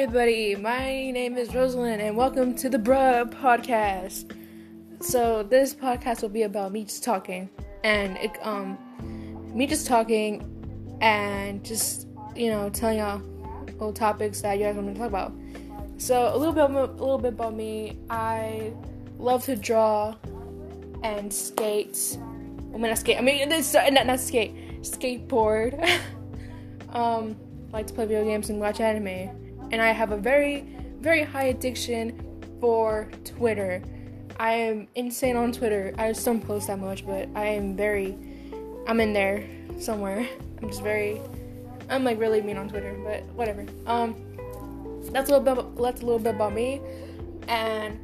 everybody. My name is Rosalind, and welcome to the Bruh Podcast. So this podcast will be about me just talking, and it, um, me just talking, and just you know telling y'all little topics that you guys want me to talk about. So a little bit, a little bit about me. I love to draw and skate. I mean, not skate. I mean, not not skate. Skateboard. um, like to play video games and watch anime and I have a very, very high addiction for Twitter. I am insane on Twitter. I just don't post that much, but I am very, I'm in there somewhere. I'm just very, I'm like really mean on Twitter, but whatever. Um, that's a little bit, that's a little bit about me, and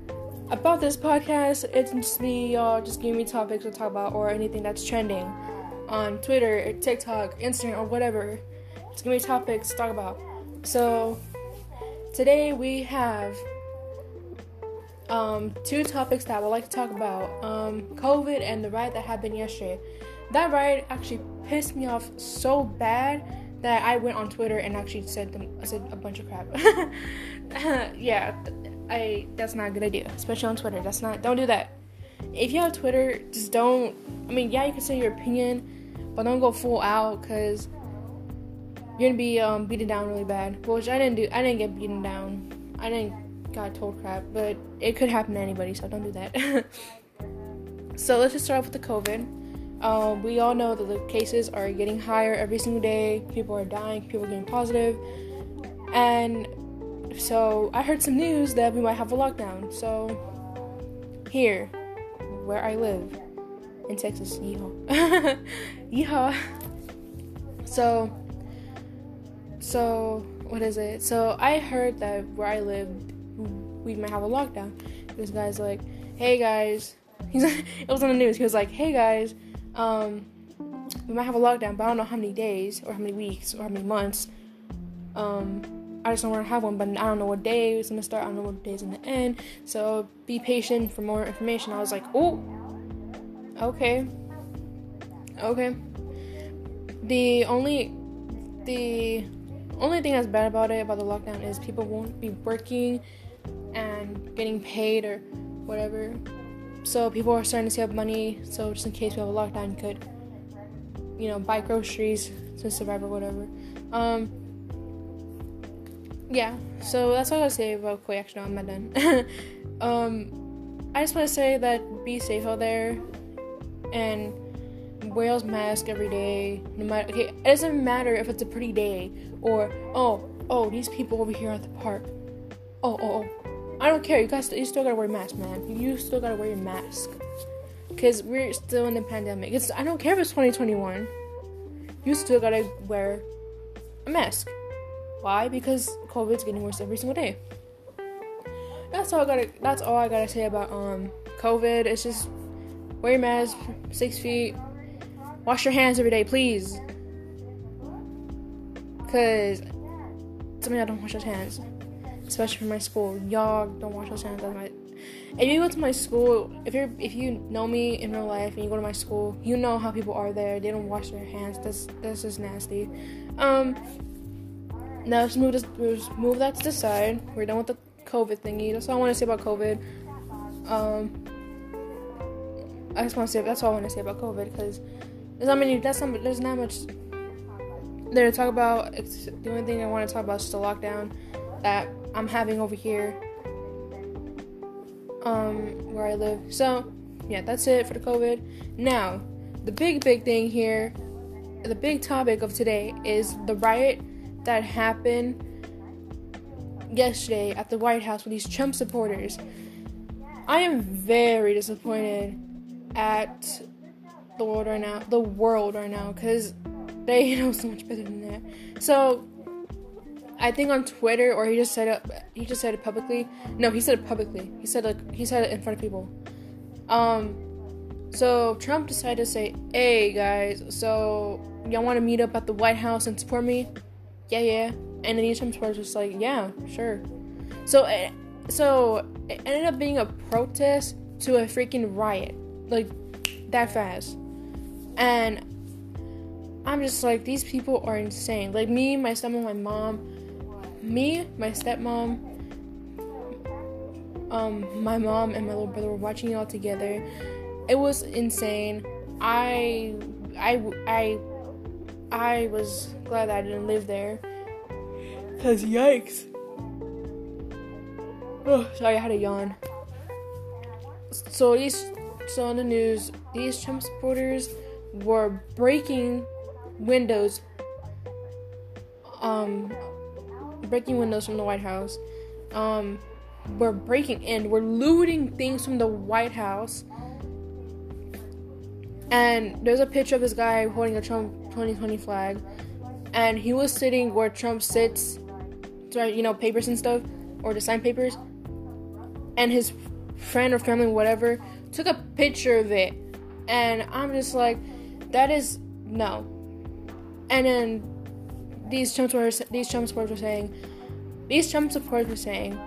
about this podcast, it's just me, y'all, just giving me topics to talk about or anything that's trending on Twitter, TikTok, Instagram, or whatever. Just give me topics to talk about. So Today we have um, two topics that I would like to talk about um, COVID and the riot that happened yesterday. That riot actually pissed me off so bad that I went on Twitter and actually said them, said a bunch of crap. yeah, I that's not a good idea, especially on Twitter. That's not don't do that. If you have Twitter, just don't. I mean, yeah, you can say your opinion, but don't go full out because you're gonna be um, beaten down really bad. Which I didn't do. I didn't get beaten down. I didn't got told crap, but it could happen to anybody, so don't do that. so let's just start off with the COVID. Um, we all know that the cases are getting higher every single day. People are dying. People are getting positive. and so I heard some news that we might have a lockdown. So here, where I live in Texas, yeehaw, yeehaw. So so, what is it? So, I heard that where I live, we might have a lockdown. This guy's like, hey guys, he's it was on the news. He was like, hey guys, um, we might have a lockdown, but I don't know how many days or how many weeks or how many months. Um, I just don't want to have one, but I don't know what day it's gonna start. I don't know what day is gonna end. So be patient for more information. I was like, oh, okay, okay. The only the only thing that's bad about it, about the lockdown, is people won't be working and getting paid or whatever. So people are starting to save money. So just in case we have a lockdown, you could, you know, buy groceries to survive or whatever. Um, yeah. So that's all I gotta say about Koi. Actually, I'm not done. um, I just want to say that be safe out there and wears mask every day. No matter okay, it doesn't matter if it's a pretty day or oh oh these people over here at the park. Oh oh oh, I don't care. You guys, you still gotta wear a mask, man. You still gotta wear your mask because we're still in the pandemic. It's I don't care if it's 2021. You still gotta wear a mask. Why? Because COVID's getting worse every single day. That's all I gotta. That's all I gotta say about um COVID. It's just wear your mask, six feet, Wash your hands every day, please. Cause some of y'all don't wash your hands, especially for my school. Y'all don't wash your hands. My. If you go to my school, if you're if you know me in real life and you go to my school, you know how people are there. They don't wash their hands. That's that's just nasty. Um. Now let's move this. Let's move that to the side. We're done with the COVID thingy. That's all I want to say about COVID. Um. I just want to say that's all I want to say about COVID because there's not many. That's not. There's not much there to talk about. The only thing I want to talk about is the lockdown that I'm having over here, um, where I live. So, yeah, that's it for the COVID. Now, the big, big thing here, the big topic of today is the riot that happened yesterday at the White House with these Trump supporters. I am very disappointed at the world right now, the world right now, because they know so much better than that. So I think on Twitter, or he just said it. He just said it publicly. No, he said it publicly. He said like he said it in front of people. Um. So Trump decided to say, "Hey guys, so y'all want to meet up at the White House and support me?" Yeah, yeah. And then Trump was like, "Yeah, sure." So, eh, so it ended up being a protest to a freaking riot, like that fast. And I'm just like, these people are insane. Like me, my stepmom, my mom, me, my stepmom, um, my mom, and my little brother were watching it all together. It was insane. I, I, I, I was glad that I didn't live there. Cause yikes. Oh, sorry, I had a yawn. So these, so on the news, these Trump supporters were breaking windows, um, breaking windows from the White House. Um, we're breaking in, we're looting things from the White House. And there's a picture of this guy holding a Trump 2020 flag, and he was sitting where Trump sits, to you know, papers and stuff, or to sign papers. And his friend or family, whatever, took a picture of it, and I'm just like, that is no. And then these Trump supporters, these Trump supporters were saying, these Trump supporters were saying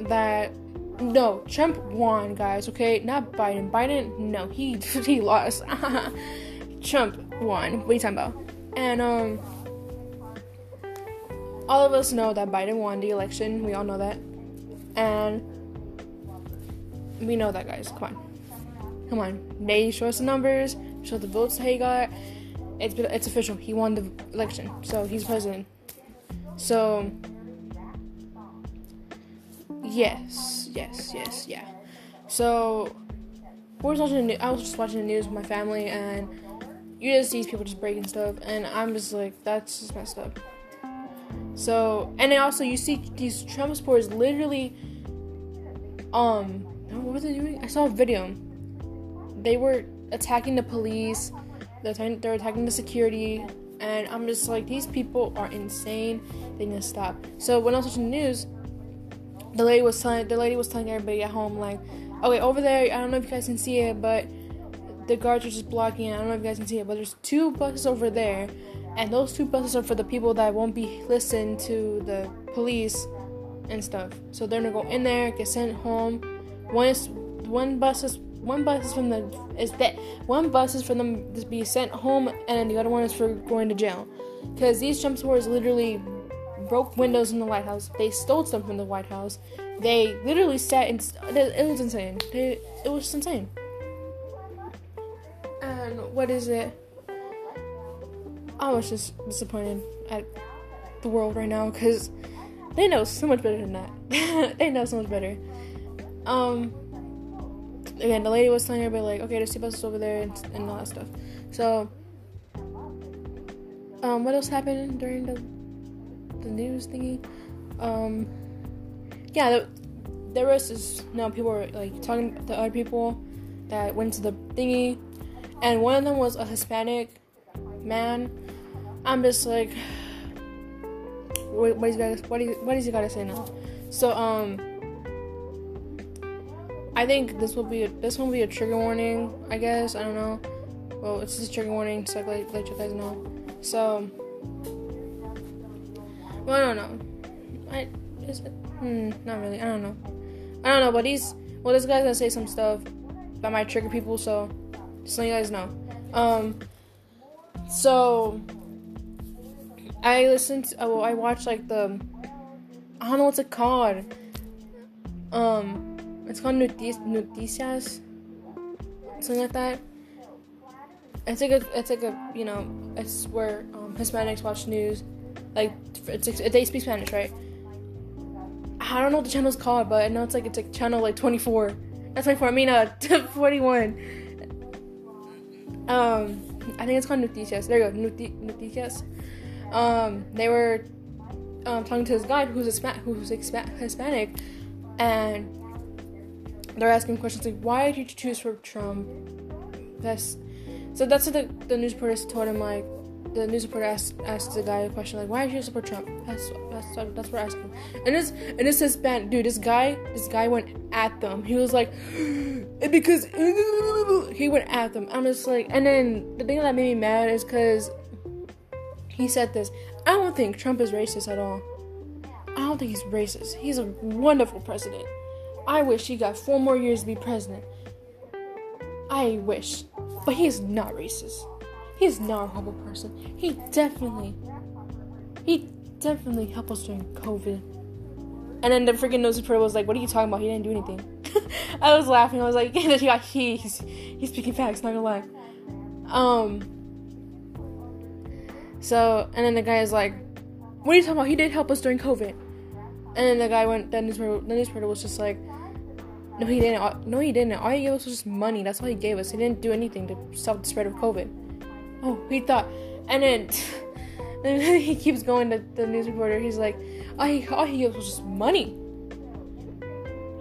that no, Trump won, guys. Okay, not Biden. Biden, no, he he lost. Trump won. What are you talking about? And um, all of us know that Biden won the election. We all know that, and we know that, guys. Come on, come on. They show us the numbers, show the votes he got. It's it's official. He won the election, so he's president. So yes, yes, yes, yeah. So was watching. The, I was just watching the news with my family, and you just see people just breaking stuff, and I'm just like, that's just messed up. So, and then also you see these Trump supporters literally, um, what were they doing? I saw a video. They were attacking the police. They're attacking, they're attacking the security, and I'm just like, these people are insane. They need to stop. So when I was watching the news, the lady was telling the lady was telling everybody at home like, okay, over there, I don't know if you guys can see it, but the guards are just blocking it. I don't know if you guys can see it, but there's two buses over there, and those two buses are for the people that won't be listening to the police and stuff. So they're gonna go in there, get sent home. One is one bus is one bus is from the is that one bus is for them to be sent home, and the other one is for going to jail. Because these Trump supporters literally broke windows in the White House. They stole stuff from the White House. They literally sat in. It was insane. They, it was insane. And what is it? I was just disappointed at the world right now because they know so much better than that. they know so much better. Um. Again, the lady was telling everybody like, okay, there's two buses over there and, and all that stuff. So, um, what else happened during the the news thingy. Um, yeah, there, there was this. Know, people were like talking to other people that went to the thingy, and one of them was a Hispanic man. I'm just like, what, what is got? What, is, what is he got to say now? So um, I think this will be a, this will be a trigger warning. I guess I don't know. Well, it's just a trigger warning, so like let you guys know. So. Well, I don't know. I is it? Hmm, not really. I don't know. I don't know, but he's well. This guy's gonna say some stuff that might trigger people, so just let you guys know. Um, so I listened. To, oh, I watched like the I don't know what's it called. Um, it's called Noticias, something like that. It's like a, it's like a, you know, it's where um, Hispanics watch news like it's, it's, they speak Spanish, right? I don't know what the channel's called, but I know it's like it's like channel like 24. That's 24. I mean, uh, 41. Um, I think it's called Noticias. There you go, Noticias. Um, they were um, talking to this guy who's Hispa- who's Hispanic, and they're asking questions like, "Why did you choose for Trump?" That's so. That's what the the news reporter told him like, the news reporter asked asked the guy a question like, "Why did you support Trump?" That's that's that's what we're asking. And this and this Hispanic dude, this guy, this guy went at them. He was like, because he went at them. I'm just like, and then the thing that made me mad is because he said this. I don't think Trump is racist at all. I don't think he's racist. He's a wonderful president. I wish he got four more years to be president. I wish, but he's not racist. He's not a horrible person. He definitely, he definitely helped us during COVID. And then the freaking news reporter was like, "What are you talking about? He didn't do anything." I was laughing. I was like, "Yeah, he's he's speaking facts. Not gonna lie." Um. So and then the guy is like, "What are you talking about? He did help us during COVID." And then the guy went. The news reporter, the news reporter was just like, "No, he didn't. No, he didn't. All he gave us was just money. That's all he gave us. He didn't do anything to stop the spread of COVID." Oh, he thought. And then, and then he keeps going to the news reporter. He's like, all he, all he gives was just money.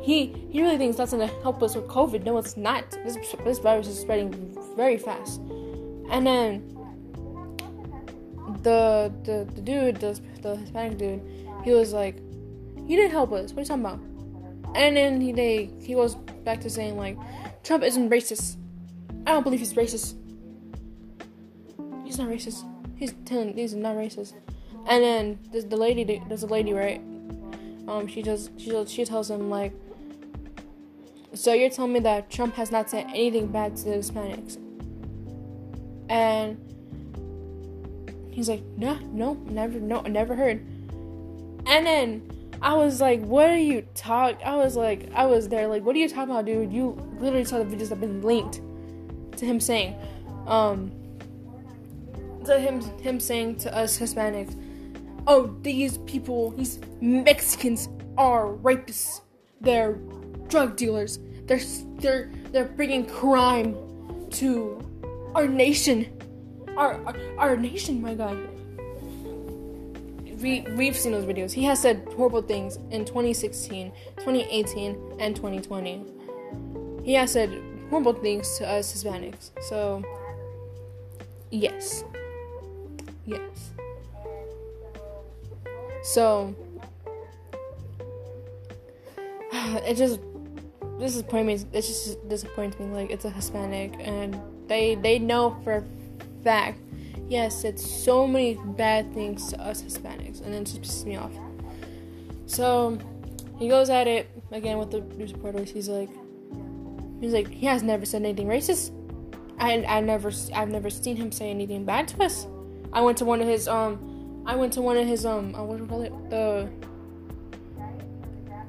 He he really thinks that's gonna help us with COVID. No, it's not. This this virus is spreading very fast. And then the the, the dude, the, the Hispanic dude, he was like, he didn't help us. What are you talking about? And then he they he goes back to saying like, Trump isn't racist. I don't believe he's racist. He's not racist. He's telling he's not racist. And then there's the lady, there's a lady, right? Um, she does, she she tells him like, so you're telling me that Trump has not said anything bad to the Hispanics? And he's like, no, no, never, no, I never heard. And then I was like, what are you talking? I was like, I was there, like, what are you talking about, dude? You literally saw the videos that have been linked to him saying, um, to him, him saying to us Hispanics, oh, these people, these Mexicans are rapists. They're drug dealers. They're they're they're bringing crime to our nation. Our our, our nation, my God. We we've seen those videos. He has said horrible things in 2016, 2018, and 2020. He has said horrible things to us Hispanics. So yes. Yes. So it just me. It just disappoints me. Like it's a Hispanic, and they they know for a fact. Yes, said so many bad things to us Hispanics, and then it just pisses me off. So he goes at it again with the news reporters. He's like, he's like, he has never said anything racist. I I never I've never seen him say anything bad to us. I went to one of his um I went to one of his um uh, what do you call it the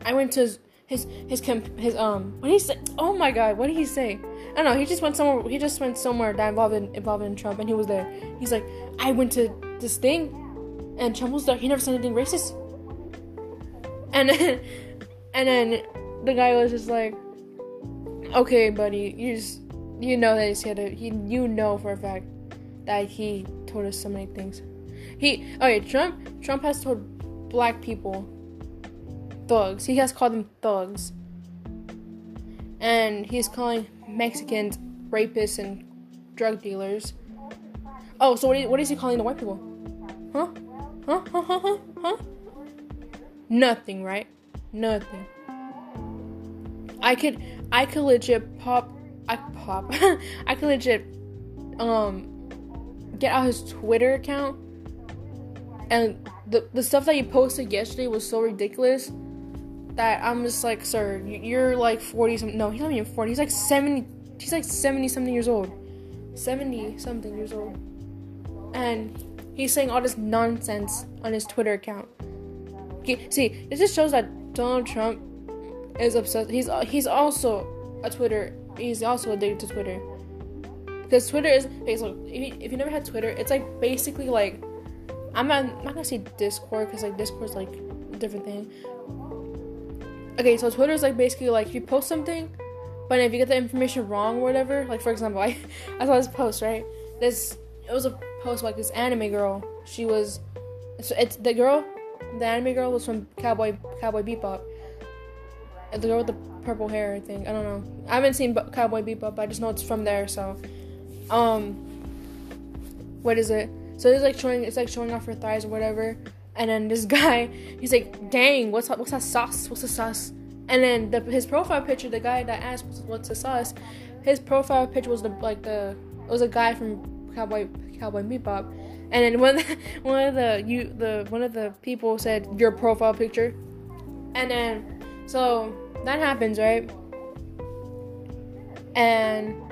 I went to his his, camp, his um what did he say oh my god what did he say? I don't know he just went somewhere he just went somewhere that involved in, involved in Trump and he was there. He's like I went to this thing and Trump was there. He never said anything racist. And then and then the guy was just like okay buddy you just you know that he said it he you know for a fact that he told us so many things. He okay, Trump Trump has told black people thugs. He has called them thugs. And he's calling Mexicans rapists and drug dealers. Oh, so what is, what is he calling the white people? Huh? Huh? Huh? Huh? Huh? huh? Nothing, right? Nothing. I could I could legit pop I pop I could legit um get out his Twitter account and the the stuff that he posted yesterday was so ridiculous that I'm just like, sir, you're like 40 something. No, he's not even 40. He's like 70. He's like 70 something years old. 70 something years old. And he's saying all this nonsense on his Twitter account. See, this just shows that Donald Trump is obsessed. He's uh, he's also a Twitter. He's also addicted to Twitter. Because Twitter is okay. So if you, if you never had Twitter, it's like basically like I'm not, I'm not gonna say Discord because like Discord's like a different thing. Okay, so Twitter is like basically like if you post something, but if you get the information wrong or whatever, like for example, I I saw this post right. This it was a post like this anime girl. She was it's, it's the girl, the anime girl was from Cowboy Cowboy Bebop. The girl with the purple hair, I think. I don't know. I haven't seen Cowboy Bebop, I just know it's from there. So, um, what is it? So it's like showing it's like showing off her thighs or whatever. And then this guy, he's like, "Dang, what's what's that sauce? What's the sauce?" And then the, his profile picture, the guy that asked what's the sauce, his profile picture was the like the it was a guy from Cowboy Cowboy Bebop. And then one one of the you the one of the people said your profile picture, and then so that happens right, and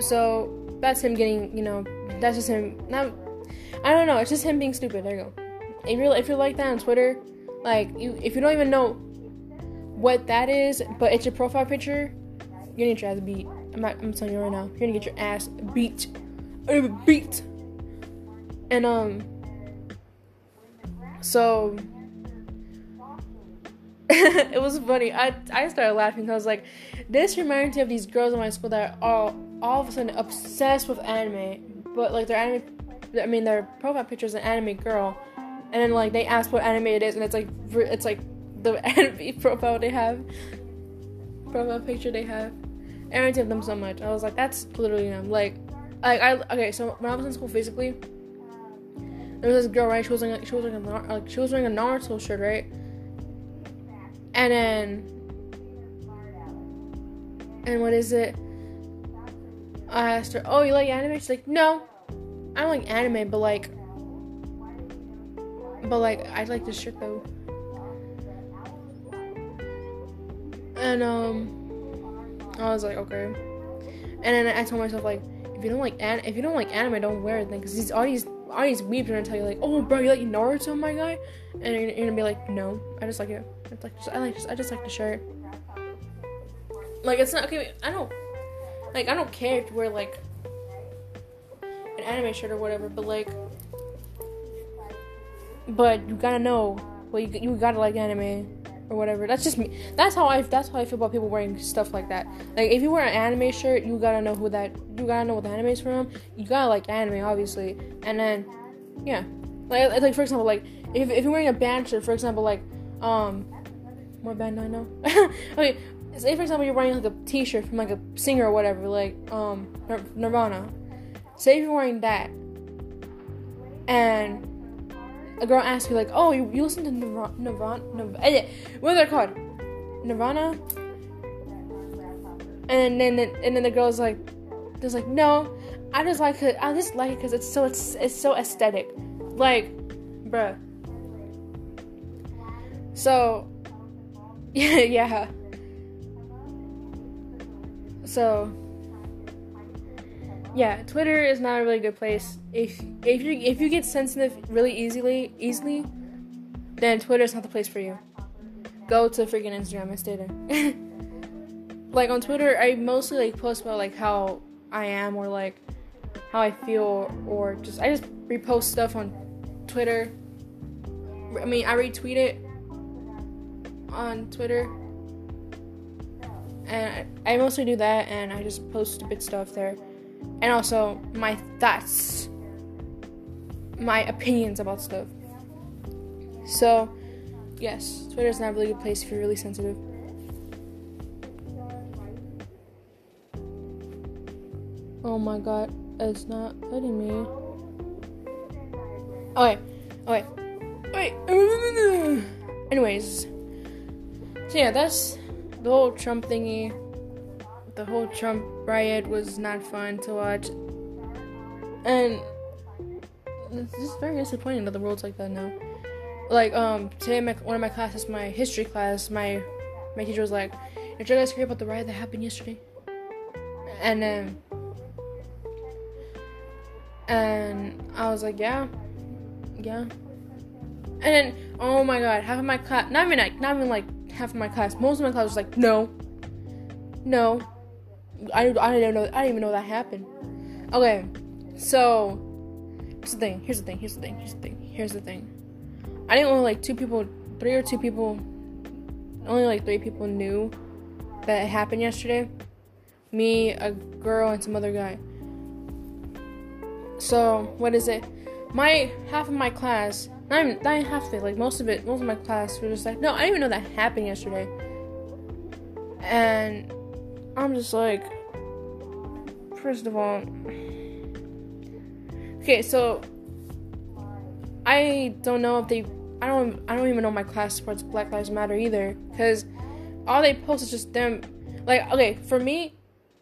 so that's him getting you know that's just him. Not I don't know. It's just him being stupid. There you go. If you're if you're like that on Twitter, like you if you don't even know what that is, but it's your profile picture, you're gonna get your ass beat. I'm, not, I'm telling you right now, you're gonna get your ass beat, beat. And um, so it was funny. I I started laughing I was like, this reminds me of these girls in my school that are all all of a sudden obsessed with anime, but like their anime, I mean their profile picture is an anime girl, and then like they ask what anime it is, and it's like it's like the anime profile they have, profile picture they have. I irritated them so much. I was like, that's literally them. Like, like I okay. So when I was in school, physically, there was this girl, right? She was wearing she was wearing a like she was wearing a Naruto shirt, right? And then and what is it? I asked her, "Oh, you like anime?" She's like, "No, I don't like anime, but like, but like, I like this shirt though." And um, I was like, okay. And then I told myself like, if you don't like an- if you don't like anime, don't wear it then, because these all these all these weebs are gonna tell you like, oh, bro, you like Naruto, my guy, and you're, you're gonna be like, no, I just like it. It's like I like I just like the shirt. Like it's not okay. I don't like I don't care if you wear like an anime shirt or whatever, but like, but you gotta know. Well, you you gotta like anime or whatever. That's just me. That's how I. That's how I feel about people wearing stuff like that. Like if you wear an anime shirt, you gotta know who that. You gotta know what the anime is from. You gotta like anime, obviously, and then yeah, like like for example, like if if you're wearing a band shirt, for example, like um, what band do I know? okay, say for example you're wearing like a t-shirt from like a singer or whatever, like um Nirvana. Say if you're wearing that, and a girl asks you like, "Oh, you, you listen to Nirvana? Nirvana? Nirvana eh, what are they called? Nirvana?" And then and then the girl's like, "There's like no, I just like it. I just like it because it's so it's it's so aesthetic, like, bruh." So, yeah, yeah. So, yeah, Twitter is not a really good place. If if you if you get sensitive really easily easily, then Twitter is not the place for you. Go to freaking Instagram there. like on Twitter, I mostly like post about like how I am or like how I feel or just I just repost stuff on Twitter. I mean, I retweet it on Twitter. And I mostly do that and I just post stupid stuff there and also my thoughts, my opinions about stuff. So, yes, Twitter is not a really good place if you're really sensitive. Oh my god, it's not letting me. Okay, okay, wait. Anyways, so yeah, that's the whole Trump thingy the whole Trump riot was not fun to watch. And it's just very disappointing that the world's like that now. Like, um, today, my, one of my classes, my history class, my my teacher was like, "Did you guys hear about the riot that happened yesterday?" And then, and I was like, "Yeah, yeah." And then, oh my god, half of my class, not even like, not even like half of my class, most of my class was like, "No, no, I, I didn't know I didn't even know that happened. Okay, so here's the thing. Here's the thing. Here's the thing. Here's the thing. Here's the thing. I didn't only like two people, three or two people, only like three people knew that it happened yesterday. Me, a girl, and some other guy. So what is it? My half of my class, not even, not even half of it, like most of it, most of my class were just like, no, I didn't even know that happened yesterday. And I'm just like, first of all, okay, so I don't know if they, I don't, I don't even know my class supports Black Lives Matter either, because all they post is just them. Like, okay, for me,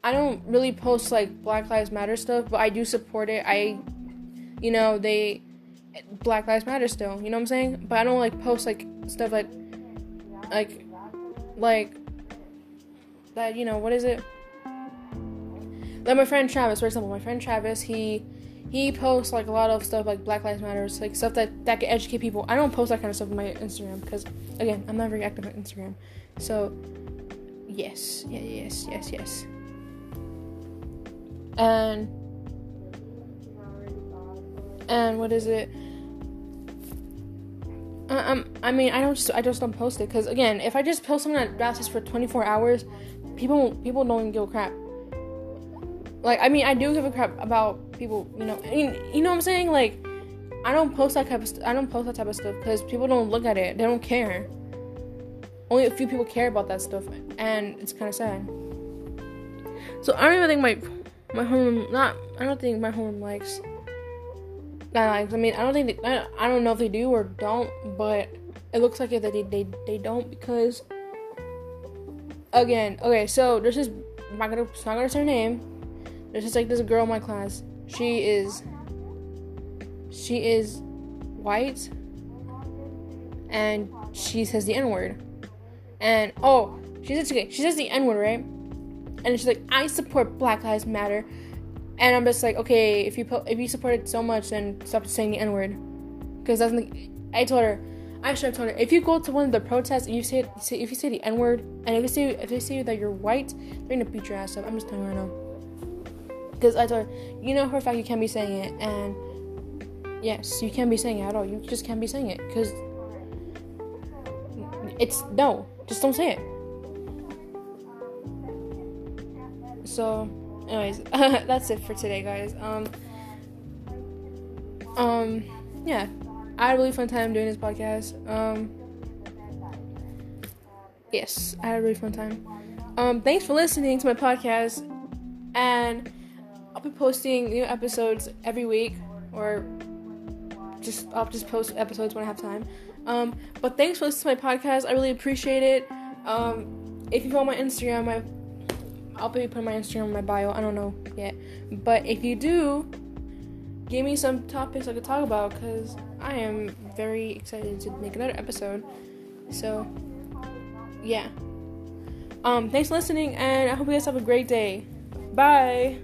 I don't really post like Black Lives Matter stuff, but I do support it. I, you know, they Black Lives Matter still. You know what I'm saying? But I don't like post like stuff like, like, like that you know what is it like my friend travis for example my friend travis he he posts like a lot of stuff like Black Lives Matters, like stuff that that can educate people. I don't post that kind of stuff on my Instagram because again, I'm not very active on Instagram. So yes, yeah, yes, yes, yes. And and what is it? Uh, um, I mean, I don't just I just don't post it because again, if I just post something that lasts for 24 hours, people people don't give a crap. Like, I mean, I do give a crap about people, you know. I mean, you know what I'm saying? Like, I don't post that type of st- I don't post that type of stuff because people don't look at it. They don't care. Only a few people care about that stuff, and it's kind of sad. So I don't even think my my home not I don't think my home likes that likes. I mean, I don't think they, I, I don't know if they do or don't, but it looks like it that they they they don't because again, okay, so there's this I'm not gonna not gonna say her name there's just like this girl in my class. She is she is white and she says the N-word. And oh, she says okay, she says the N-word, right? And she's like, I support Black Lives Matter. And I'm just like, okay, if you if you support it so much, then stop saying the N-word. Because that's I told her, I should have told her, if you go to one of the protests and you say, say if you say the N-word, and if you say if they say that you're white, they're gonna beat your ass up. I'm just telling you right now. Because I told her, you know for a fact you can't be saying it, and yes, you can't be saying it at all. You just can't be saying it because it's no, just don't say it. So, anyways, that's it for today, guys. Um, um, yeah, I had a really fun time doing this podcast. Um, yes, I had a really fun time. Um, thanks for listening to my podcast, and I'll be posting new episodes every week, or just I'll just post episodes when I have time. Um, but thanks for listening to my podcast. I really appreciate it. Um, if you follow my Instagram, my I'll be putting my Instagram in my bio. I don't know yet, but if you do, give me some topics I could talk about because I am very excited to make another episode. So, yeah. Um, thanks for listening, and I hope you guys have a great day. Bye.